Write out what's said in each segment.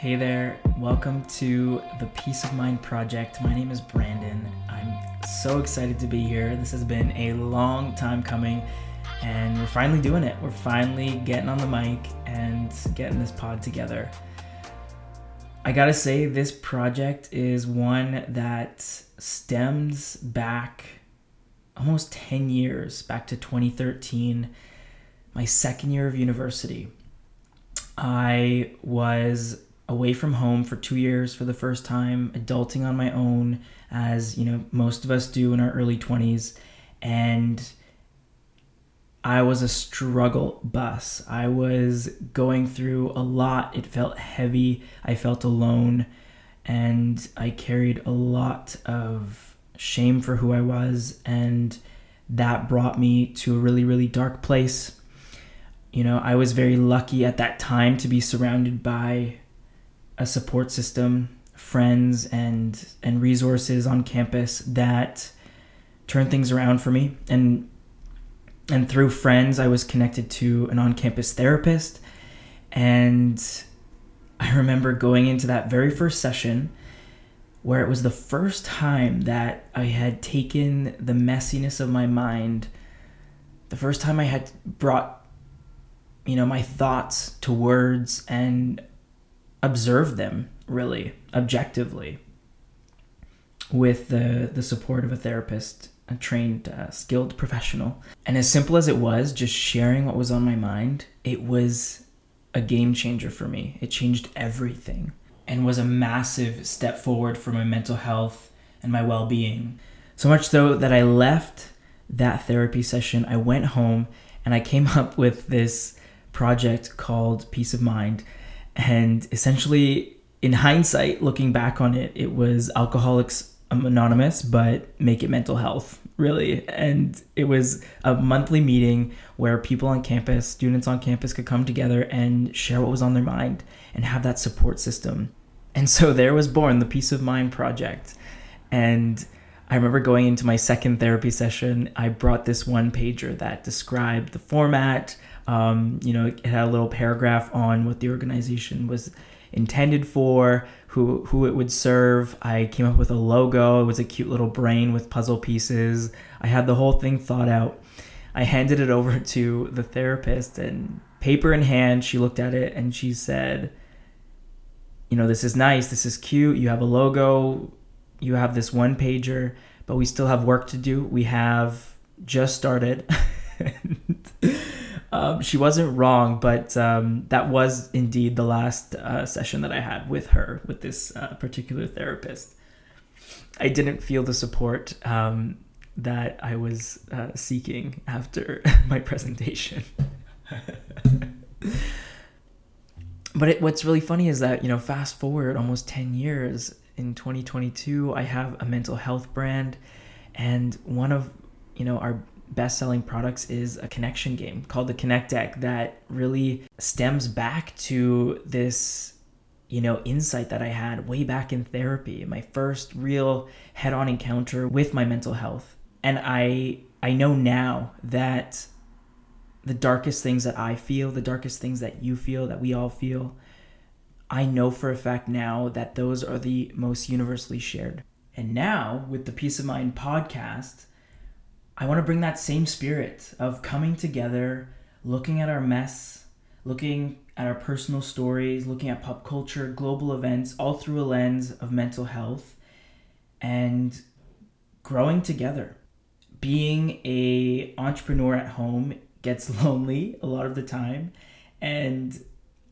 Hey there, welcome to the Peace of Mind Project. My name is Brandon. I'm so excited to be here. This has been a long time coming, and we're finally doing it. We're finally getting on the mic and getting this pod together. I gotta say, this project is one that stems back almost 10 years, back to 2013, my second year of university. I was away from home for two years for the first time, adulting on my own, as you know, most of us do in our early 20s. And I was a struggle bus. I was going through a lot. It felt heavy. I felt alone. And I carried a lot of shame for who I was. And that brought me to a really, really dark place. You know, I was very lucky at that time to be surrounded by a support system, friends, and, and resources on campus that turned things around for me. And and through friends, I was connected to an on campus therapist. And I remember going into that very first session where it was the first time that I had taken the messiness of my mind, the first time I had brought, you know, my thoughts to words and observed them really objectively with the, the support of a therapist a trained, uh, skilled professional. And as simple as it was, just sharing what was on my mind, it was a game changer for me. It changed everything and was a massive step forward for my mental health and my well being. So much so that I left that therapy session, I went home and I came up with this project called Peace of Mind. And essentially, in hindsight, looking back on it, it was Alcoholics Anonymous, but make it mental health, really. And it was a monthly meeting where people on campus, students on campus, could come together and share what was on their mind and have that support system. And so there was born the Peace of Mind Project. And I remember going into my second therapy session, I brought this one pager that described the format. Um, you know, it had a little paragraph on what the organization was intended for, who who it would serve. I came up with a logo. It was a cute little brain with puzzle pieces. I had the whole thing thought out. I handed it over to the therapist and paper in hand, she looked at it and she said, "You know, this is nice. This is cute. You have a logo. You have this one pager, but we still have work to do. We have just started." Um, she wasn't wrong, but um, that was indeed the last uh, session that I had with her, with this uh, particular therapist. I didn't feel the support um, that I was uh, seeking after my presentation. but it, what's really funny is that, you know, fast forward almost 10 years in 2022, I have a mental health brand, and one of you know our best selling products is a connection game called the Connect Deck that really stems back to this you know insight that I had way back in therapy my first real head on encounter with my mental health. And I I know now that the darkest things that I feel the darkest things that you feel that we all feel I know for a fact now that those are the most universally shared. And now with the peace of mind podcast I want to bring that same spirit of coming together, looking at our mess, looking at our personal stories, looking at pop culture, global events, all through a lens of mental health, and growing together. Being a entrepreneur at home gets lonely a lot of the time, and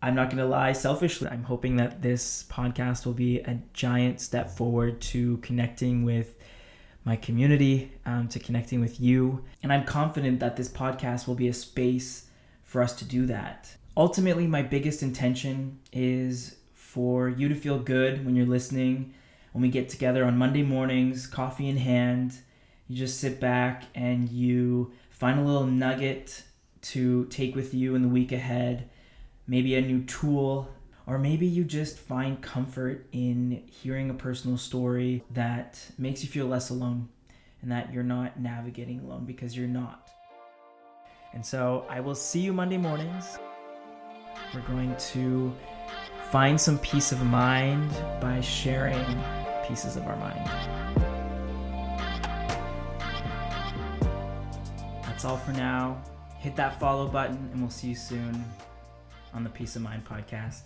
I'm not going to lie, selfishly, I'm hoping that this podcast will be a giant step forward to connecting with my community, um, to connecting with you. And I'm confident that this podcast will be a space for us to do that. Ultimately, my biggest intention is for you to feel good when you're listening. When we get together on Monday mornings, coffee in hand, you just sit back and you find a little nugget to take with you in the week ahead, maybe a new tool or maybe you just find comfort in hearing a personal story that makes you feel less alone and that you're not navigating alone because you're not. And so I will see you Monday mornings. We're going to find some peace of mind by sharing pieces of our mind. That's all for now. Hit that follow button, and we'll see you soon on the Peace of Mind podcast.